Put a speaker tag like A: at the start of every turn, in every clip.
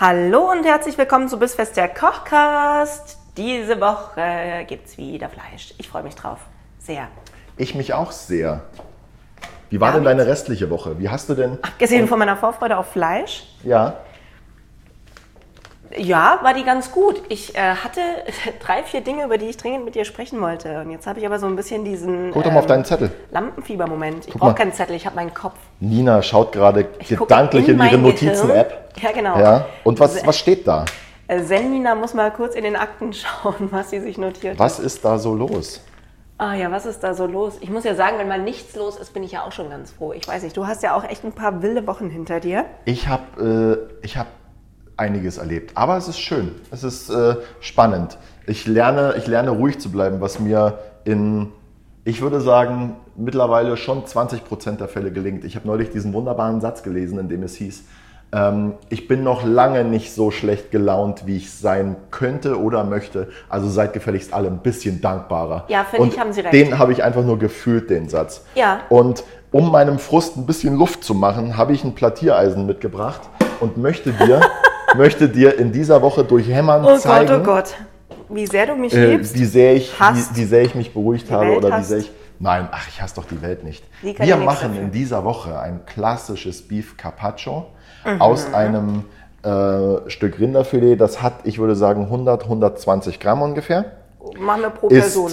A: Hallo und herzlich willkommen zu Bissfest der Kochcast. Diese Woche gibt's wieder Fleisch. Ich freue mich drauf. Sehr.
B: Ich mich auch sehr. Wie war
A: Ja,
B: denn deine restliche Woche? Wie hast du denn?
A: Abgesehen von meiner Vorfreude auf Fleisch,
B: Ja.
A: Ja, war die ganz gut. Ich äh, hatte drei, vier Dinge, über die ich dringend mit dir sprechen wollte. Und jetzt habe ich aber so ein bisschen diesen
B: Guck doch mal auf
A: ähm,
B: deinen Zettel.
A: Lampenfieber-Moment. Ich brauche keinen Zettel, ich habe meinen Kopf.
B: Nina schaut gerade gedanklich in,
A: mein
B: ihre. Notizen-App.
A: Ja, genau.
B: Ja. Und was, was steht da?
A: Äh, Selmina muss mal kurz in den Akten schauen, was sie sich notiert hat.
B: Was ist da so los?
A: Ah ja, was ist da so los? Ich muss ja sagen, wenn mal nichts los ist, bin ich ja auch schon ganz froh. Ich weiß nicht, du hast ja auch echt ein paar wilde Wochen hinter dir.
B: Ich habe äh, ich hab einiges erlebt. Aber es ist schön. Es ist äh, spannend. Ich lerne, ich lerne ruhig zu bleiben, was mir in, ich würde sagen, mittlerweile schon 20 Prozent der Fälle gelingt. Ich habe neulich diesen wunderbaren Satz gelesen, in dem es hieß, ähm, ich bin noch lange nicht so schlecht gelaunt, wie ich sein könnte oder möchte. Also seid gefälligst alle ein bisschen dankbarer.
A: Ja, ich, haben Sie recht.
B: Den habe ich einfach nur gefühlt, den Satz.
A: Ja.
B: Und um meinem Frust ein bisschen Luft zu machen, habe ich ein Plattiereisen mitgebracht und möchte dir, möchte dir in dieser Woche durch Hämmern
A: Oh
B: zeigen,
A: Gott, oh Gott. Wie sehr du mich
B: äh,
A: liebst.
B: wie, sehr ich, wie, wie sehr ich mich beruhigt habe oder wie
A: hasst.
B: sehr ich. Nein, ach, ich hasse doch die Welt nicht.
A: Die
B: Wir machen in dieser Woche ein klassisches Beef Carpaccio
A: Mhm.
B: aus einem äh, Stück Rinderfilet. Das hat, ich würde sagen, 100, 120 Gramm ungefähr
A: Machen wir pro
B: ist
A: Person.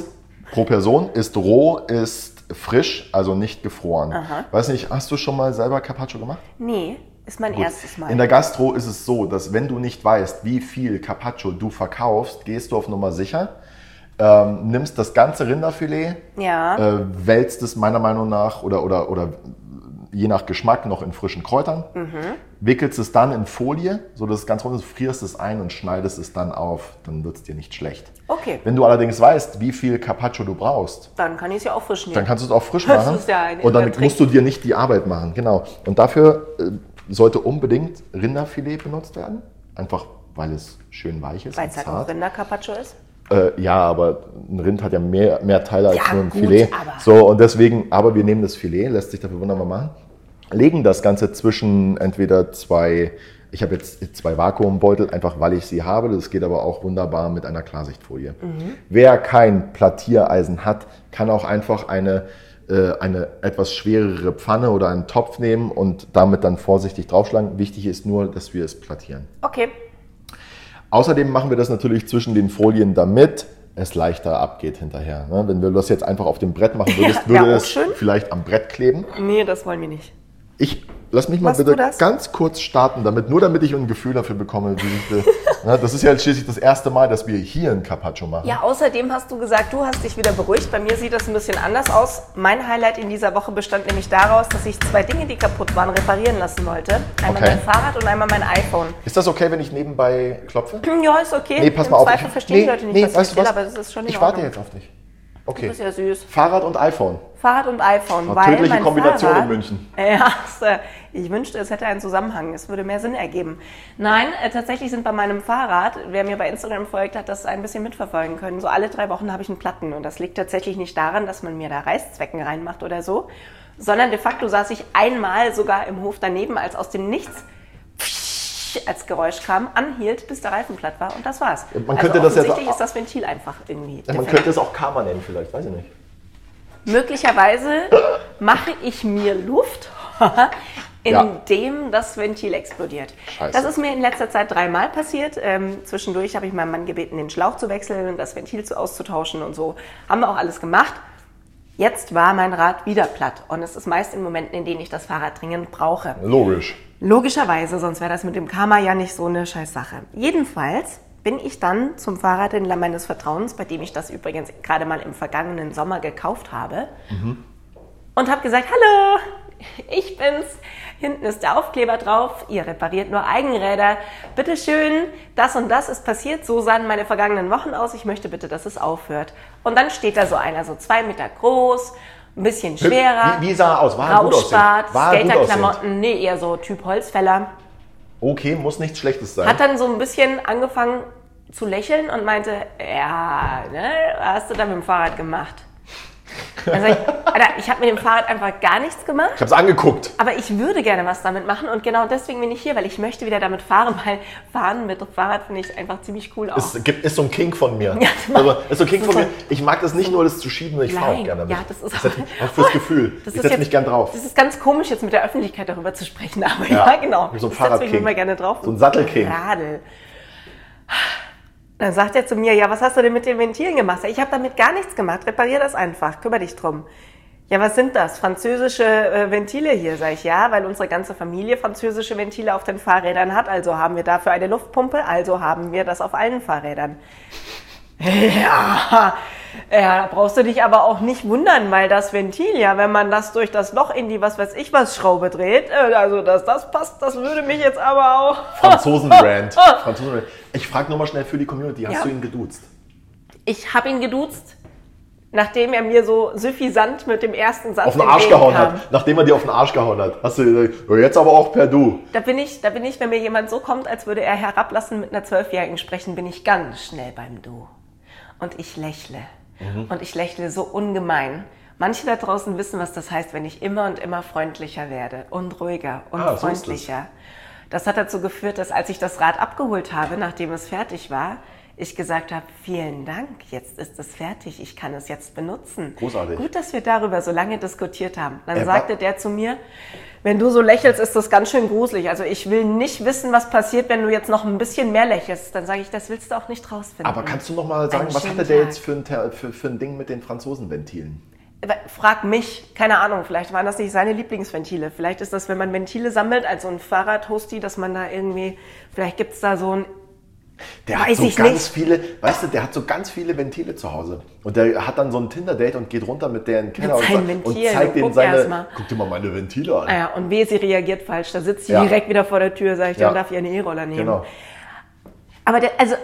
B: pro Person, ist roh, ist frisch, also nicht gefroren. Weiß nicht, hast du schon mal selber Carpaccio gemacht?
A: Nee, ist mein erstes Mal.
B: In der Gastro ist es so, dass wenn du nicht weißt, wie viel Carpaccio du verkaufst, gehst du auf Nummer sicher, ähm, nimmst das ganze Rinderfilet,
A: ja.
B: äh, wälzt es meiner Meinung nach oder, oder, oder je nach Geschmack noch in frischen Kräutern,
A: Mhm.
B: wickelst es dann in Folie, so dass es ganz rund ist, frierst es ein und schneidest es dann auf, dann wird es dir nicht schlecht.
A: Okay.
B: Wenn du allerdings weißt, wie viel Carpaccio du brauchst,
A: Dann kann ich es ja auch frisch nehmen.
B: dann kannst du es auch frisch machen
A: ja
B: und dann musst du dir nicht die Arbeit machen. Genau. Und dafür äh, sollte unbedingt Rinderfilet benutzt werden, einfach weil es schön weich ist
A: Weil es halt auch. Rinder-Carpaccio ist.
B: Äh, ja, aber ein Rind hat ja mehr, mehr Teile als
A: Ja,
B: nur ein
A: gut,
B: Filet.
A: aber-
B: So, und deswegen, aber wir nehmen das Filet, lässt sich dafür wunderbar machen, legen das Ganze zwischen entweder zwei, ich habe jetzt zwei Vakuumbeutel, einfach weil ich sie habe, das geht aber auch wunderbar mit einer Klarsichtfolie. Wer kein Plattiereisen hat, kann auch einfach eine, eine etwas schwerere Pfanne oder einen Topf nehmen und damit dann vorsichtig draufschlagen. Wichtig ist nur, dass wir es plattieren.
A: Okay.
B: Außerdem machen wir das natürlich zwischen den Folien, damit es leichter abgeht hinterher. ne? Wenn du das jetzt einfach auf dem Brett machen würdest,
A: Ja,
B: würde es
A: schön.
B: vielleicht am Brett kleben.
A: Nee, das wollen wir nicht.
B: Ich lass mich mal
A: Machst
B: bitte
A: das?
B: ganz kurz starten, damit nur damit ich ein Gefühl dafür bekomme. Wie ich, ne, das ist ja schließlich das erste Mal, dass wir hier ein Carpaccio machen.
A: Ja, außerdem hast du gesagt, du hast dich wieder beruhigt. Bei mir sieht das ein bisschen anders aus. Mein Highlight in dieser Woche bestand nämlich daraus, dass ich zwei Dinge, die kaputt waren, reparieren lassen wollte. Einmal
B: Okay.
A: mein Fahrrad und einmal mein iPhone.
B: Ist das okay, wenn ich nebenbei klopfe?
A: Ja, ist okay.
B: Nee, pass
A: Im
B: mal auf.
A: Zweifel verstehen die Leute nicht, was ich
B: weißt du
A: erzähle, aber es ist schon in
B: Ich warte
A: Ordnung.
B: jetzt auf dich. Okay.
A: Du bist ja süß.
B: Fahrrad und iPhone.
A: Fahrrad und iPhone.
B: Eine
A: weil
B: tödliche Kombination
A: Fahrrad,
B: in München.
A: Ja, ich wünschte, es hätte einen Zusammenhang. Es würde mehr Sinn ergeben. Nein, äh, tatsächlich sind bei meinem Fahrrad, wer mir bei Instagram folgt, hat das ein bisschen mitverfolgen können. So alle drei Wochen habe ich einen Platten. Und das liegt tatsächlich nicht daran, dass man mir da Reißzwecken reinmacht oder so, sondern de facto saß ich einmal sogar im Hof daneben, als aus dem Nichts als Geräusch kam, anhielt, bis der Reifen platt war und das war's.
B: Man
A: also
B: könnte das jetzt
A: ist das Ventil einfach irgendwie.
B: Ja, man könnte es auch Karma nennen vielleicht, weiß ich nicht.
A: Möglicherweise mache ich mir Luft, indem das Ventil explodiert.
B: Scheiße.
A: Das ist mir in letzter Zeit dreimal passiert. Ähm, zwischendurch habe ich meinen Mann gebeten, den Schlauch zu wechseln und das Ventil zu auszutauschen und so. Haben wir auch alles gemacht. Jetzt war mein Rad wieder platt und es ist meist in Momenten, in denen ich das Fahrrad dringend brauche.
B: Logisch.
A: Logischerweise, sonst wäre das mit dem Karma ja nicht so eine scheiß Sache. Jedenfalls bin ich dann zum Fahrradhändler meines Vertrauens, bei dem ich das übrigens gerade mal im vergangenen Sommer gekauft habe, und habe gesagt, hallo, ich bin's. Hinten ist der Aufkleber drauf. Ihr repariert nur Eigenräder. Bitte schön, das und das ist passiert. So sahen meine vergangenen Wochen aus. Ich möchte bitte, dass es aufhört. Und dann steht da so einer, so zwei Meter groß, ein bisschen schwerer.
B: Wie, wie sah er aus? War er gut?
A: Rauschbart,
B: War er?
A: Skaterklamotten, nee, eher so Typ Holzfäller.
B: Okay, muss nichts Schlechtes sein.
A: Hat dann so ein bisschen angefangen zu lächeln und meinte, ja, ne, was hast du da mit dem Fahrrad gemacht? Sag ich, Alter, ich habe mit dem Fahrrad einfach gar nichts gemacht.
B: ich hab's angeguckt.
A: Aber ich würde gerne was damit machen und genau deswegen bin ich hier, weil ich möchte wieder damit fahren, weil Fahren mit Fahrrad finde ich einfach ziemlich cool auch.
B: Es gibt, ist so ein Kink von mir.
A: Ja,
B: also, ist so ein
A: das
B: von
A: ist
B: mir. Ich mag das nicht nur, das zu schieben, ich fahre auch gerne mit.
A: ja, das ist
B: das ist auch fürs Gefühl.
A: Das
B: ich
A: ist
B: setze mich gern drauf.
A: Das ist ganz komisch, jetzt mit der Öffentlichkeit darüber zu sprechen, aber ja, genau.
B: So ein
A: Ich
B: Fahrradking.
A: immer gerne drauf.
B: So ein Sattelking.
A: Radl. Dann sagt er zu mir, ja, was hast du denn mit den Ventilen gemacht? Ich habe damit gar nichts gemacht, reparier das einfach, kümmere dich drum. Ja, was sind das? Französische äh, Ventile hier, sag ich, ja, weil unsere ganze Familie französische Ventile auf den Fahrrädern hat, also haben wir dafür eine Luftpumpe, also haben wir das auf allen Fahrrädern. Ja, ja, da brauchst du dich aber auch nicht wundern, weil das Ventil ja, wenn man das durch das Loch in die was weiß ich was Schraube dreht, äh, also dass das passt, das würde mich jetzt aber auch.
B: Franzosenbrand. Franzosenbrand. Ich frage nur mal schnell für die Community, hast
A: Ja.
B: du ihn geduzt?
A: Ich habe ihn geduzt, nachdem er mir so suffisant mit dem ersten Satz
B: Auf den Arsch gehauen hat. Nachdem er dir auf den Arsch gehauen hat. Hast du gesagt, "Ja, jetzt aber auch per Du.
A: Da bin ich, da bin ich, wenn mir jemand so kommt, als würde er herablassen mit einer Zwölfjährigen sprechen, bin ich ganz schnell beim Du. Und ich lächle.
B: Mhm.
A: Und ich lächle so ungemein. Manche da draußen wissen, was das heißt, wenn ich immer und immer freundlicher werde und ruhiger und
B: Ah, so
A: freundlicher. Das hat dazu geführt, dass als ich das Rad abgeholt habe, nachdem es fertig war, ich gesagt habe, vielen Dank, jetzt ist es fertig, ich kann es jetzt benutzen.
B: Großartig.
A: Gut, dass wir darüber so lange diskutiert haben. Dann
B: war-
A: sagte der zu mir, wenn du so lächelst, ist das ganz schön gruselig. Also ich will nicht wissen, was passiert, wenn du jetzt noch ein bisschen mehr lächelst. Dann sage ich, das willst du auch nicht rausfinden.
B: Aber kannst du noch mal sagen, was hatte der
A: Tag.
B: jetzt für ein, für, für ein Ding mit den Franzosenventilen?
A: Frag mich, keine Ahnung, vielleicht waren das nicht seine Lieblingsventile. Vielleicht ist das, wenn man Ventile sammelt, als so ein Fahrradhosti, dass man da irgendwie, vielleicht gibt's da so ein,
B: Der hat
A: Weiß
B: so
A: ich
B: ganz
A: nicht.
B: viele, weißt du, der hat so ganz viele Ventile zu Hause. Und der hat dann so ein Tinder-Date und geht runter mit der in den Keller und, sagt- und zeigt
A: erst
B: seine. Guck dir mal meine Ventile an.
A: ah ja, und weh, sie reagiert falsch. Da sitzt sie
B: Ja.
A: direkt wieder vor der Tür, sage ich,
B: Ja.
A: dann darf ich einen E-Roller nehmen.
B: Genau.
A: Aber der, also,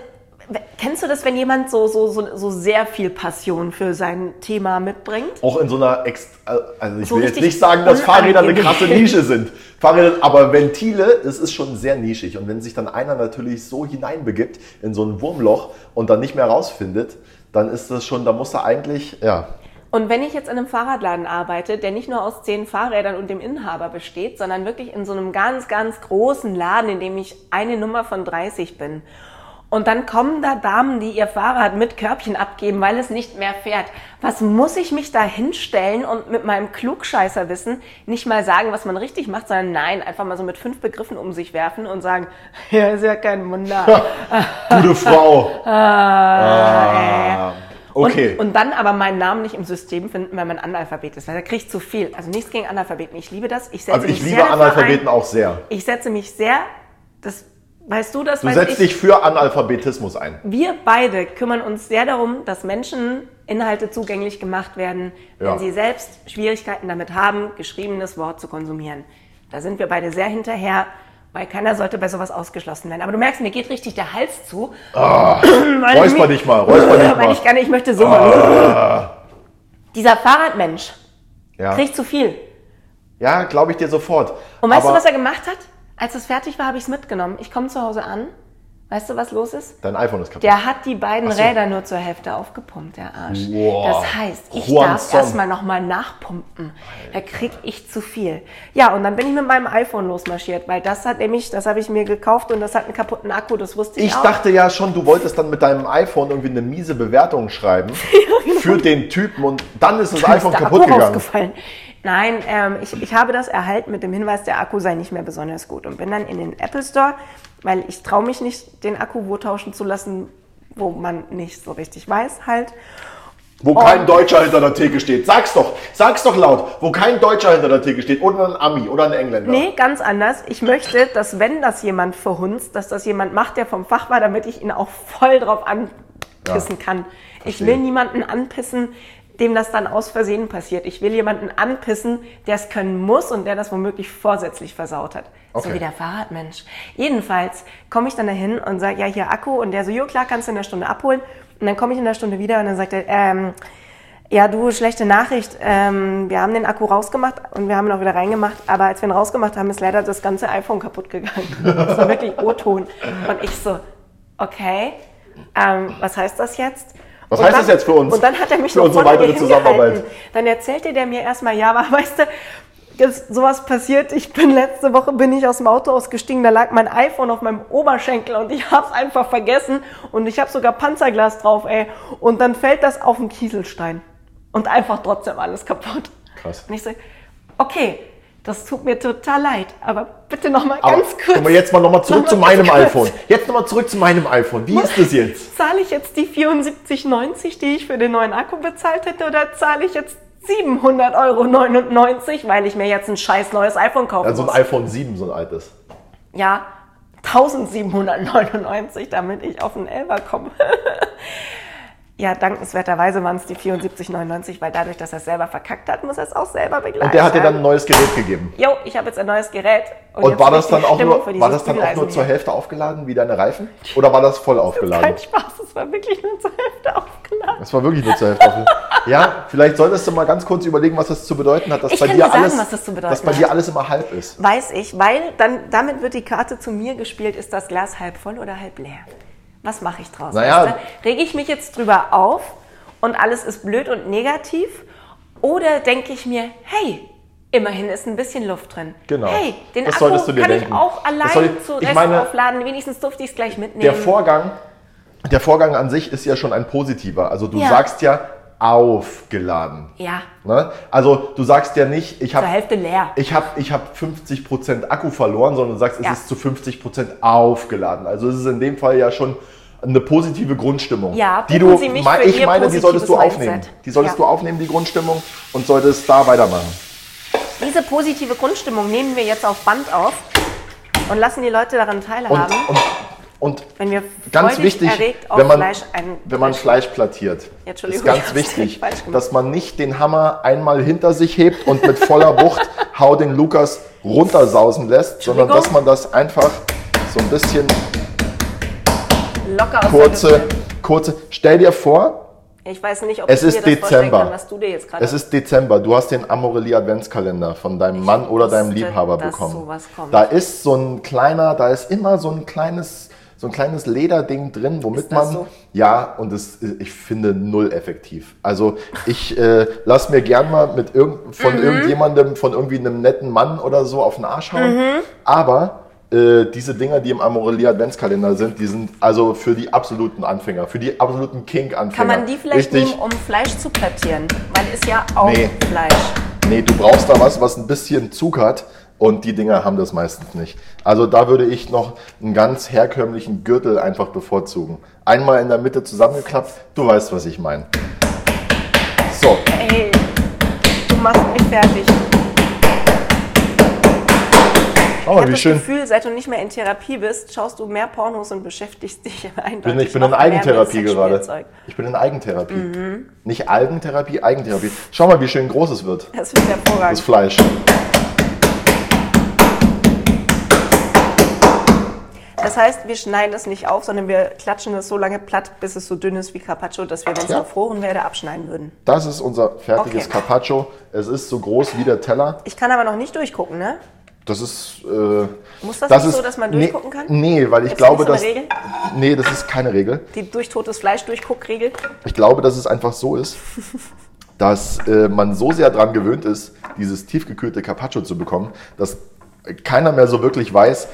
A: kennst du das, wenn jemand so, so, so, so sehr viel Passion für sein Thema mitbringt?
B: Auch in so einer, Ex also ich
A: So
B: will jetzt nicht sagen, dass Fahrräder eine krasse Nische sind. Fahrräder, aber Ventile, das ist schon sehr nischig. Und wenn sich dann einer natürlich so hineinbegibt in so ein Wurmloch und dann nicht mehr rausfindet, dann ist das schon, da muss er eigentlich, ja.
A: Und wenn ich jetzt in einem Fahrradladen arbeite, der nicht nur aus zehn Fahrrädern und dem Inhaber besteht, sondern wirklich in so einem ganz, ganz großen Laden, in dem ich eine Nummer von 30 bin. Und dann kommen da Damen, die ihr Fahrrad mit Körbchen abgeben, weil es nicht mehr fährt. Was muss ich mich da hinstellen und mit meinem Klugscheißerwissen nicht mal sagen, was man richtig macht, sondern nein, einfach mal so mit fünf Begriffen um sich werfen und sagen, ja, ist ja kein Wunder.
B: Gute Frau. Ah, okay.
A: Und, und dann aber meinen Namen nicht im System finden, weil man Analphabet ist. Weil da kriege ich zu viel. Also nichts gegen Analphabeten. Ich liebe das. Ich setze
B: also ich
A: mich
B: liebe
A: sehr
B: Analphabeten auch sehr.
A: Ich setze mich sehr, das weißt du, das
B: Du setzt
A: ich.
B: dich für Analphabetismus ein.
A: Wir beide kümmern uns sehr darum, dass Menschen Inhalte zugänglich gemacht werden, wenn
B: Ja.
A: sie selbst Schwierigkeiten damit haben, geschriebenes Wort zu konsumieren. Da sind wir beide sehr hinterher, weil keiner sollte bei sowas ausgeschlossen werden. Aber du merkst, mir geht richtig der Hals zu. Weil
B: Räusper dich mal, räusper dich
A: Weil
B: mal.
A: ich gerne, ich möchte so mal. Dieser Fahrradmensch
B: Ja,
A: kriegt zu viel.
B: ja glaube ich dir sofort.
A: Und weißt
B: Aber
A: du, was er gemacht hat? Als es fertig war, habe ich es mitgenommen. Ich komme zu Hause an. Weißt du, was los ist?
B: Dein iPhone ist kaputt.
A: Der hat die beiden
B: so.
A: Räder nur zur Hälfte aufgepumpt, der Arsch.
B: Wow.
A: Das heißt, ich
B: Juan
A: darf erstmal nochmal nachpumpen. Da krieg ich zu viel. Ja, und dann bin ich mit meinem iPhone losmarschiert, weil das hat nämlich, das habe ich mir gekauft und das hat einen kaputten Akku, das wusste ich,
B: Ich
A: auch.
B: dachte ja schon, du wolltest dann mit deinem iPhone irgendwie eine miese Bewertung schreiben für den Typen und dann ist das
A: ist
B: iPhone
A: der
B: kaputt
A: Akku
B: gegangen.
A: rausgefallen. Nein, ähm, ich, ich habe das erhalten mit dem Hinweis, der Akku sei nicht mehr besonders gut und bin dann in den Apple Store, weil ich traue mich nicht, den Akku wo tauschen zu lassen, wo man nicht so richtig weiß halt.
B: Wo kein Deutscher hinter der Theke steht. Sag's doch, sag's doch laut, wo kein Deutscher hinter der Theke steht oder ein Ami oder ein Engländer.
A: Nee, ganz anders. Ich möchte, dass wenn das jemand verhunzt, dass das jemand macht, der vom Fach war, damit ich ihn auch voll drauf anpissen kann. Ich
B: verstehe.
A: will niemanden anpissen, dem das dann aus Versehen passiert. Ich will jemanden anpissen, der es können muss und der das womöglich vorsätzlich versaut hat.
B: Okay.
A: So wie der Fahrradmensch. Jedenfalls komme ich dann dahin und sage, ja, hier Akku. Und der so, jo, klar, kannst du in der Stunde abholen. Und dann komme ich in der Stunde wieder und dann sagt er, ähm, ja, du, schlechte Nachricht. Ähm, wir haben den Akku rausgemacht und wir haben ihn auch wieder reingemacht. Aber als wir ihn rausgemacht haben, ist leider das ganze iPhone kaputt gegangen. Das war wirklich O-Ton. Und ich so, okay, ähm, was heißt das jetzt?
B: Was
A: Und
B: heißt
A: dann,
B: das jetzt für uns?
A: Und dann hat er mich
B: Für unsere weitere Zusammenarbeit?
A: Dann erzählte der mir erstmal, ja, aber weißt du, ist sowas passiert. Ich bin letzte Woche bin ich aus dem Auto ausgestiegen, da lag mein iPhone auf meinem Oberschenkel und ich hab's einfach vergessen und ich habe sogar Panzerglas drauf, ey. Und dann fällt das auf den Kieselstein und einfach trotzdem alles kaputt.
B: Krass.
A: Und ich so, okay, das tut mir total leid, aber bitte noch mal
B: Aber
A: ganz kurz.
B: Können wir jetzt mal nochmal zurück
A: Noch
B: zu meinem
A: kurz.
B: iPhone. Jetzt nochmal zurück zu meinem iPhone. Wie ist das jetzt?
A: Zahle ich jetzt die 74,90, die ich für den neuen Akku bezahlt hätte, oder zahle ich jetzt 700,99 Euro, weil ich mir jetzt ein scheiß neues iPhone kaufen
B: Also ein
A: muss?
B: iPhone 7, so ein altes.
A: Ja, 1799, damit ich auf einen Elfer komme. ja, dankenswerterweise waren es die 74,99, weil dadurch, dass er es selber verkackt hat, muss er es auch selber begleiten.
B: Und der hat dir dann ein neues Gerät gegeben.
A: Jo, ich habe jetzt ein neues Gerät.
B: Und
A: jetzt
B: war das dann auch
A: Stimmung
B: nur, war das dann auch nur zur. Hälfte aufgeladen wie deine Reifen? Oder war das voll aufgeladen?
A: Kein Spaß, es war wirklich nur zur Hälfte aufgeladen.
B: Das war wirklich nur zur Hälfte aufgeladen. Ja, vielleicht solltest du mal ganz kurz überlegen, was das zu bedeuten hat, dass
A: Ich
B: bei dir
A: sagen,
B: alles,
A: was das zu bedeuten
B: dass bei dir alles immer halb ist.
A: Weiß ich, weil dann damit wird die Karte zu mir gespielt, ist das Glas halb voll oder halb leer? Was mache ich draus?
B: Naja.
A: Weißt du? Rege ich mich jetzt drüber auf und alles ist blöd und negativ? Oder denke ich mir, hey, immerhin ist ein bisschen Luft drin.
B: Genau.
A: Hey, den
B: Das
A: Akku
B: solltest du dir
A: kann
B: denken.
A: ich auch allein
B: soll-
A: zu
B: ich
A: Rest
B: meine,
A: aufladen. Wenigstens durfte ich es gleich mitnehmen.
B: Der Vorgang, der Vorgang an sich ist ja schon ein positiver. Also du
A: Ja.
B: sagst ja aufgeladen.
A: ja,
B: Ne? Also du sagst ja nicht, ich
A: zur
B: habe
A: Hälfte leer.
B: ich habe ich hab 50% Akku verloren, sondern du sagst, es
A: Ja.
B: ist zu 50% aufgeladen. Also es ist in dem Fall ja schon eine positive Grundstimmung.
A: Ja,
B: die du,
A: Sie mich
B: mei-
A: für
B: ich meine, die solltest du aufnehmen.
A: Mindset.
B: Die solltest
A: Ja.
B: du aufnehmen, die Grundstimmung, und solltest da weitermachen.
A: Diese positive Grundstimmung nehmen wir jetzt auf Band auf und lassen die Leute daran teilhaben,
B: und, und
A: wenn wir
B: ganz wichtig, wenn man,
A: Fleisch ein
B: wenn man Fleisch plattiert,
A: Entschuldigung,
B: ist ganz
A: ich
B: wichtig, dass man nicht den Hammer einmal hinter sich hebt und mit voller Wucht Hau den Lukas runtersausen lässt, sondern dass man das einfach so ein bisschen
A: Locker
B: kurze, kurze. Stell dir vor,
A: Ich weiß nicht, ob
B: Es
A: ich
B: ist Dezember.
A: kann, was du dir jetzt gerade
B: es ist Dezember, du hast den Amorelie Adventskalender von deinem Mann oder deinem Liebhaber bekommen. Da ist so ein kleiner, da ist immer so ein kleines, so ein kleines Lederding drin, womit
A: Ist das
B: man
A: so?
B: ja und es, ich finde null effektiv. Also ich äh, lass mir gern mal mit irgend, von
A: Mhm.
B: irgendjemandem, von irgendwie einem netten Mann oder so auf den Arsch hauen.
A: Mhm.
B: Aber äh, diese Dinger, die im Amorelie Adventskalender sind, die sind also für die absoluten Anfänger, für die absoluten King-Anfänger.
A: Kann man die vielleicht
B: Richtig,
A: nehmen, um Fleisch zu plattieren? Weil ist ja auch
B: Nee.
A: Fleisch.
B: Nee, du brauchst da was, was ein bisschen Zug hat und die Dinger haben das meistens nicht. Also da würde ich noch einen ganz herkömmlichen Gürtel einfach bevorzugen. Einmal in der Mitte zusammengeklappt, du weißt, was ich meine. So,
A: Ey, du machst mich fertig.
B: schau
A: Ich
B: mal,
A: habe das
B: schön.
A: Gefühl, seit du nicht mehr in Therapie bist, schaust du mehr Pornos und beschäftigst dich eindeutig
B: Ich bin, ich bin in Eigentherapie gerade. Ich bin in Eigentherapie.
A: Mhm.
B: Nicht Algentherapie, Eigentherapie. Schau mal, wie schön groß es wird,
A: Das wird hervorragend.
B: das Fleisch.
A: Das heißt, wir schneiden es nicht auf, sondern wir klatschen es so lange platt, bis es so dünn ist wie Carpaccio, dass wir, wenn es
B: Ja.
A: gefroren wäre, abschneiden würden.
B: Das ist unser fertiges
A: Okay.
B: Carpaccio. Es ist so groß wie der Teller.
A: Ich kann aber noch nicht durchgucken, ne?
B: Das ist. Äh,
A: Muss das nicht so, dass man
B: nee,
A: durchgucken kann?
B: Nee, weil ich
A: Gibt's
B: glaube, dass.
A: so eine Regel?
B: Nee, das ist keine Regel.
A: Die durch totes Fleisch durchguckregel.
B: Ich glaube, dass es einfach so ist, dass äh, man so sehr daran gewöhnt ist, dieses tiefgekühlte Carpaccio zu bekommen, dass keiner mehr so wirklich weiß,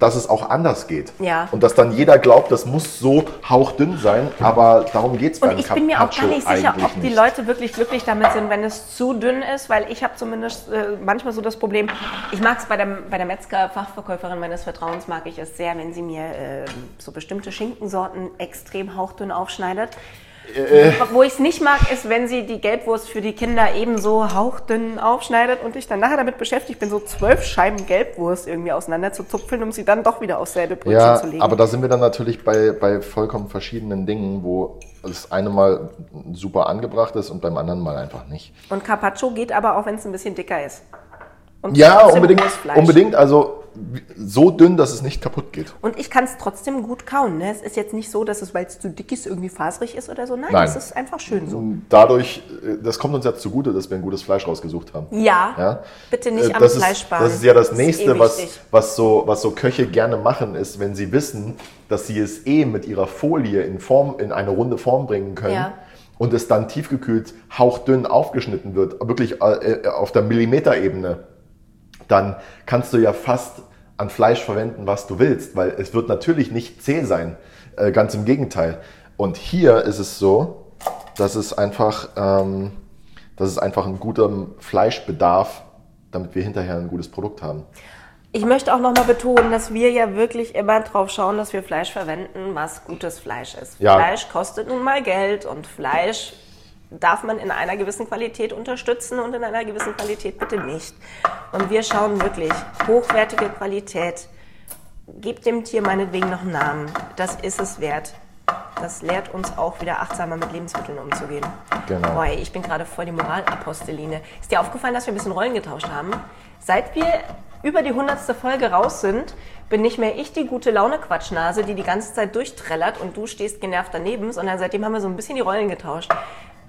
B: dass es auch anders geht.
A: Ja.
B: Und dass dann jeder glaubt, das muss so hauchdünn sein, aber darum geht es beim
A: Und ich bin mir auch gar nicht sicher, ob die
B: nicht.
A: Leute wirklich glücklich damit sind, wenn es zu dünn ist, weil ich habe zumindest äh, manchmal so das Problem, ich mag es bei der, bei der Metzger-Fachverkäuferin meines Vertrauens, mag ich es sehr, wenn sie mir äh, so bestimmte Schinkensorten extrem hauchdünn aufschneidet.
B: Äh,
A: Wo ich es nicht mag, ist, wenn sie die Gelbwurst für die Kinder ebenso hauchdünn aufschneidet und ich dann nachher damit beschäftigt bin, so zwölf Scheiben Gelbwurst irgendwie auseinander zu zupfeln, um sie dann doch wieder aufs selbe Brötchen
B: Ja,
A: zu legen.
B: aber da sind wir dann natürlich bei, bei vollkommen verschiedenen Dingen, wo das eine Mal super angebracht ist und beim anderen mal einfach nicht.
A: und Carpaccio geht aber auch, wenn es ein bisschen dicker ist. Und
B: Ja, unbedingt, unbedingt. Also so dünn, dass es nicht kaputt geht.
A: Und ich kann es trotzdem gut kauen. Ne? Es ist jetzt nicht so, dass es, weil es zu dick ist, irgendwie faserig ist oder so. Nein,
B: Nein.
A: es ist einfach schön so.
B: Dadurch, äh, das kommt uns ja zugute, dass wir ein gutes Fleisch rausgesucht haben.
A: Ja,
B: Ja?
A: bitte nicht
B: Äh,
A: am
B: das
A: Fleisch
B: ist,
A: sparen.
B: Das ist ja das
A: ist
B: nächste,
A: eh
B: was, was, so, was so Köche gerne machen, ist, wenn sie wissen, dass sie es eh mit ihrer Folie in, Form, in eine runde Form bringen können
A: Ja.
B: und es dann tiefgekühlt hauchdünn aufgeschnitten wird, wirklich äh, auf der Millimeterebene, dann kannst du ja fast an Fleisch verwenden, was du willst, weil es wird natürlich nicht zäh sein, äh, ganz im Gegenteil. Und hier ist es so, dass es einfach, ähm, dass es einfach ein guter Fleischbedarf, damit wir hinterher ein gutes Produkt haben.
A: Ich möchte auch nochmal betonen, dass wir ja wirklich immer drauf schauen, dass wir Fleisch verwenden, was gutes Fleisch ist.
B: Ja.
A: Fleisch kostet nun mal Geld und Fleisch darf man in einer gewissen Qualität unterstützen und in einer gewissen Qualität bitte nicht. Und wir schauen wirklich hochwertige Qualität. Gebt dem Tier meinetwegen noch einen Namen. Das ist es wert. Das lehrt uns auch wieder achtsamer mit Lebensmitteln umzugehen.
B: Genau.
A: Boah, ich bin gerade voll die Moralaposteline. Ist dir aufgefallen, dass wir ein bisschen Rollen getauscht haben? Seit wir über die hundertste Folge raus sind, bin nicht mehr ich die gute Laune-Quatschnase, die die ganze Zeit durchträllert und du stehst genervt daneben, sondern seitdem haben wir so ein bisschen die Rollen getauscht.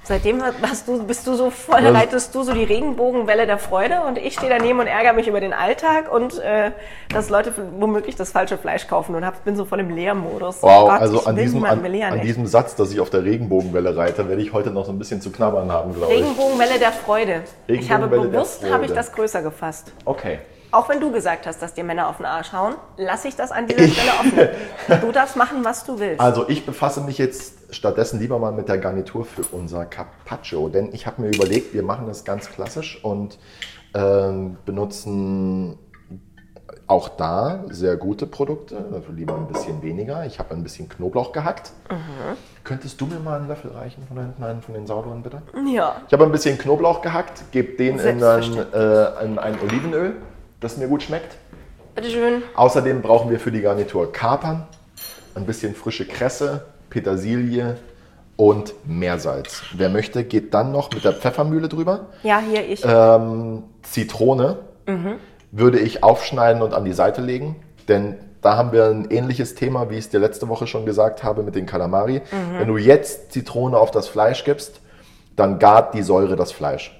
A: Seitdem hast du, bist du so voll,
B: Ja.
A: reitest du so die Regenbogenwelle der Freude und ich stehe daneben und ärgere mich über den Alltag und äh, dass Leute womöglich das falsche Fleisch kaufen und hab, bin so voll im Lehrmodus.
B: Wow,
A: Gott,
B: also an diesem, an, an diesem Satz, dass ich auf der Regenbogenwelle reite, werde ich heute noch so ein bisschen zu knabbern haben, glaube ich.
A: Regenbogenwelle der Freude. ich habe
B: Regenbogenwelle
A: bewusst habe ich das größer gefasst.
B: Okay.
A: Auch wenn du gesagt hast, dass dir Männer auf den Arsch hauen, lasse ich das an dieser Stelle offen. Du darfst machen, was du willst.
B: Also ich befasse mich jetzt stattdessen lieber mal mit der Garnitur für unser Carpaccio, denn ich habe mir überlegt, wir machen das ganz klassisch und ähm, benutzen auch da sehr gute Produkte, dafür lieber ein bisschen weniger. Ich habe ein bisschen Knoblauch gehackt. Könntest du mir mal einen Löffel reichen von, den- nein, von den sauren bitte?
A: ja.
B: Ich habe ein bisschen Knoblauch gehackt, gebe den in ein, äh, in ein Olivenöl, das mir gut schmeckt.
A: Bitteschön.
B: Außerdem brauchen wir für die Garnitur Kapern, ein bisschen frische Kresse, Petersilie und Meersalz. Wer möchte, geht dann noch mit der Pfeffermühle drüber.
A: Ja, hier ich.
B: Ähm, Zitrone würde ich aufschneiden und an die Seite legen, denn da haben wir ein ähnliches Thema, wie ich es dir letzte Woche schon gesagt habe mit den Kalamari. Wenn du jetzt Zitrone auf das Fleisch gibst, dann gart die Säure das Fleisch.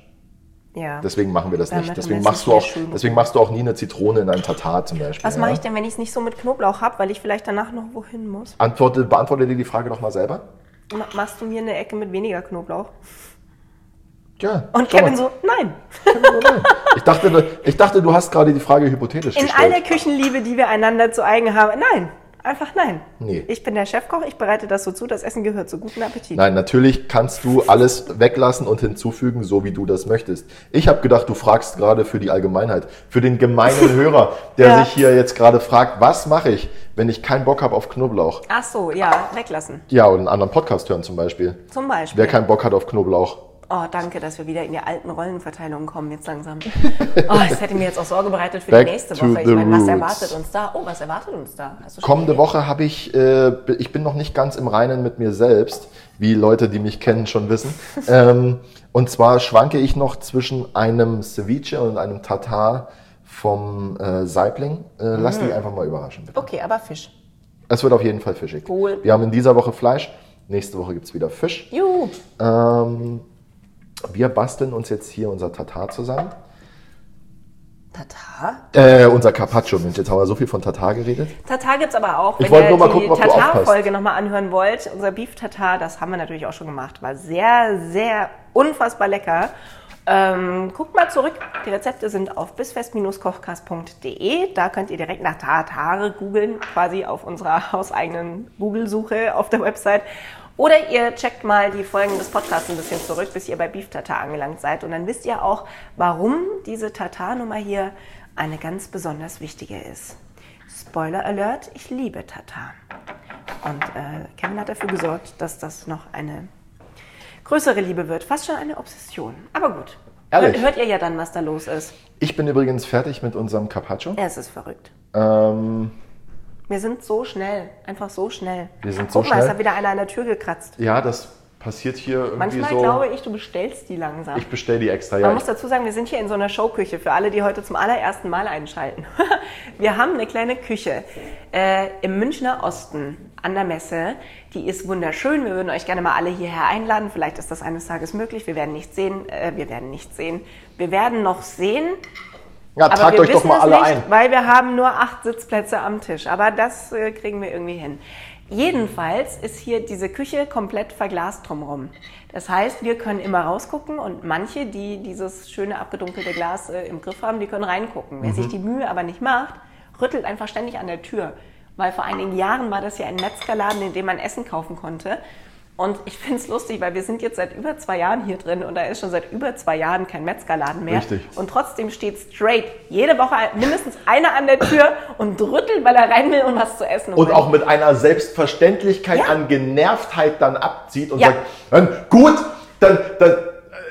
A: Ja.
B: Deswegen machen wir das nicht. Deswegen machst, du auch, deswegen machst du auch nie eine Zitrone in ein Tatar zum Beispiel.
A: was
B: ja?
A: mache ich denn, wenn ich es nicht so mit Knoblauch habe, weil ich vielleicht danach noch wohin muss?
B: Antworte, beantworte dir die Frage doch mal selber.
A: Ma- Machst du mir eine Ecke mit weniger Knoblauch?
B: Ja.
A: Und Kevin
B: mal.
A: so, nein.
B: Ich dachte, ich dachte, du hast gerade die Frage hypothetisch
A: In
B: gestellt.
A: all der Küchenliebe, die wir einander zu eigen haben, nein. Einfach nein.
B: Nee.
A: Ich bin der Chefkoch, ich bereite das so zu, das Essen gehört zu. Guten Appetit.
B: Nein, natürlich kannst du alles weglassen und hinzufügen, so wie du das möchtest. Ich habe gedacht, du fragst gerade für die Allgemeinheit, für den gemeinen Hörer, der
A: Ja.
B: sich hier jetzt gerade fragt, was mache ich, wenn ich keinen Bock habe auf Knoblauch?
A: Ach so, ja, weglassen.
B: Ja, oder einen anderen Podcast hören zum Beispiel.
A: Zum Beispiel.
B: Wer keinen Bock hat auf Knoblauch.
A: Oh, danke, dass wir wieder in die alten Rollenverteilungen kommen jetzt langsam. Oh, das hätte mir jetzt auch Sorge bereitet für
B: Back
A: die nächste Woche. Ich meine, was erwartet uns da? Oh, was erwartet uns da?
B: Kommende Woche habe ich, äh, ich bin noch nicht ganz im Reinen mit mir selbst, wie Leute, die mich kennen, schon wissen. ähm, und zwar schwanke ich noch zwischen einem Ceviche und einem Tatar vom äh, Saibling. Äh, lass
A: Mhm.
B: dich einfach mal überraschen, bitte.
A: Okay, aber Fisch.
B: Es wird auf jeden Fall fischig.
A: Cool.
B: Wir haben in dieser Woche Fleisch, nächste Woche gibt es wieder Fisch.
A: Juhu.
B: Ähm, wir basteln uns jetzt hier unser Tatar zusammen.
A: Tatar?
B: Äh, unser Carpaccio, Mensch, jetzt haben wir so viel von Tatar geredet.
A: Tatar gibt's aber auch.
B: Ich
A: Wenn
B: wollte
A: ihr
B: nur mal
A: die
B: gucken, ob du
A: Tatar-Folge nochmal anhören wollt, unser Beef Tatar, das haben wir natürlich auch schon gemacht. War sehr, sehr unfassbar lecker. Ähm, guckt mal zurück. Die Rezepte sind auf bisfest-kochkast.de. Da könnt ihr direkt nach Tatare googeln, quasi auf unserer hauseigenen Google-Suche auf der Website. Oder ihr checkt mal die Folgen des Podcasts ein bisschen zurück, bis ihr bei Beef Tatar angelangt seid. Und dann wisst ihr auch, warum diese Tatar-Nummer hier eine ganz besonders wichtige ist. Spoiler Alert, ich liebe Tatar. Und äh, Kevin hat dafür gesorgt, dass das noch eine größere Liebe wird. Fast schon eine Obsession. Aber gut.
B: Ehrlich?
A: Hört, ihr ja dann, was da los ist.
B: Ich bin übrigens fertig mit unserem Carpaccio.
A: Es ist verrückt.
B: Ähm,
A: Wir sind so schnell. Einfach so schnell.
B: Wir sind so
A: Guck mal, es hat wieder einer an der Tür gekratzt.
B: ja, das passiert hier irgendwie
A: Manchmal
B: so.
A: glaube ich, du bestellst die langsam.
B: ich bestelle die extra.
A: Man
B: Ja,
A: muss dazu sagen, wir sind hier in so einer Showküche für alle, die heute zum allerersten Mal einschalten. Wir haben eine kleine Küche äh, im Münchner Osten an der Messe. Die ist wunderschön. Wir würden euch gerne mal alle hierher einladen. Vielleicht ist das eines Tages möglich. Wir werden nicht sehen. Äh, wir werden nicht sehen. Wir werden noch sehen.
B: Ja
A: Aber
B: tragt
A: wir
B: euch doch
A: wissen
B: mal alle
A: nicht,
B: ein.
A: weil wir haben nur acht Sitzplätze am Tisch. Aber das äh, kriegen wir irgendwie hin. Jedenfalls ist hier diese Küche komplett verglast drumherum. Das heißt, wir können immer rausgucken und manche, die dieses schöne abgedunkelte Glas äh, im Griff haben, die können reingucken. Wer
B: Mhm.
A: sich die Mühe aber nicht macht, rüttelt einfach ständig an der Tür. Weil vor einigen Jahren war das ja ein Metzgerladen, in dem man Essen kaufen konnte. Und ich finde es lustig, weil wir sind jetzt seit über zwei Jahren hier drin und da ist schon seit über zwei Jahren kein Metzgerladen mehr.
B: Richtig.
A: Und trotzdem steht straight jede Woche mindestens einer an der Tür und rüttelt, weil er rein will und was zu essen
B: Und
A: holen.
B: auch mit einer Selbstverständlichkeit
A: Ja.
B: an Genervtheit dann abzieht und
A: Ja.
B: sagt, dann, gut, dann, dann,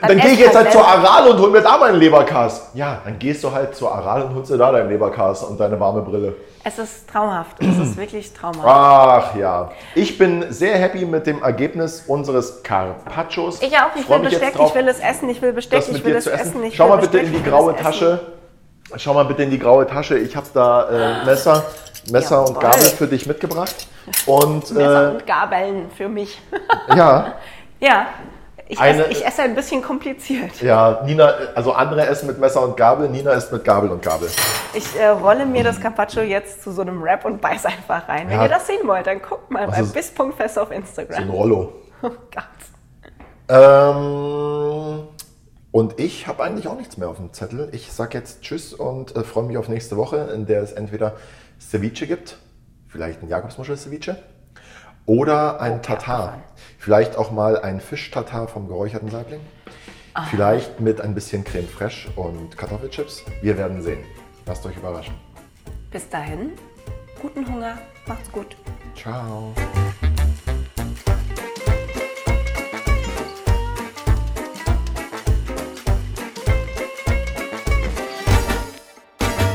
B: dann, gehe ich jetzt
A: halt
B: zur. Aral und hol mir da meinen Leberkas. Ja, dann gehst du halt zur Aral und holst dir da deinen Leberkas und deine warme Brille.
A: Es ist traumhaft. Es ist wirklich traumhaft.
B: Ach ja. Ich bin sehr happy mit dem Ergebnis unseres Carpaccios.
A: Ich auch. Ich
B: freu
A: will Besteck,
B: drauf,
A: ich will es essen, ich will Besteck, ich will es
B: essen.
A: essen. Ich
B: Schau
A: will
B: mal bitte
A: Besteck,
B: in die graue Tasche. Schau mal bitte in die graue Tasche. Ich habe da äh, Messer, Messer und
A: Jawohl.
B: Gabel für dich mitgebracht. Und
A: Essen. Messer
B: äh,
A: und Gabeln für mich.
B: ja,
A: ja, ich,
B: Eine-
A: esse, ich esse ein bisschen kompliziert.
B: ja, Nina, also andere essen mit Messer und Gabel, Nina isst mit Gabel und Gabel.
A: Ich äh, rolle mir das Carpaccio jetzt zu so einem Wrap und beiß einfach rein. Wenn
B: Ja.
A: ihr das sehen wollt, dann guckt mal bei
B: Also-
A: bis.fest auf
B: So ein
A: Instagram.
B: Rollo.
A: Oh Gott.
B: Ähm, und ich habe eigentlich auch nichts mehr auf dem Zettel. Ich sag jetzt Tschüss und äh, freue mich auf nächste Woche, in der es entweder Ceviche gibt, vielleicht ein Jakobsmuschel-Ceviche, oder ein Tatar.
A: abgefahren.
B: Vielleicht auch mal ein Fisch-Tatar vom geräucherten Saibling. Vielleicht mit ein bisschen Creme fraiche und Kartoffelchips. Wir werden sehen. Lasst euch überraschen.
A: Bis dahin, guten Hunger, macht's gut.
B: Ciao.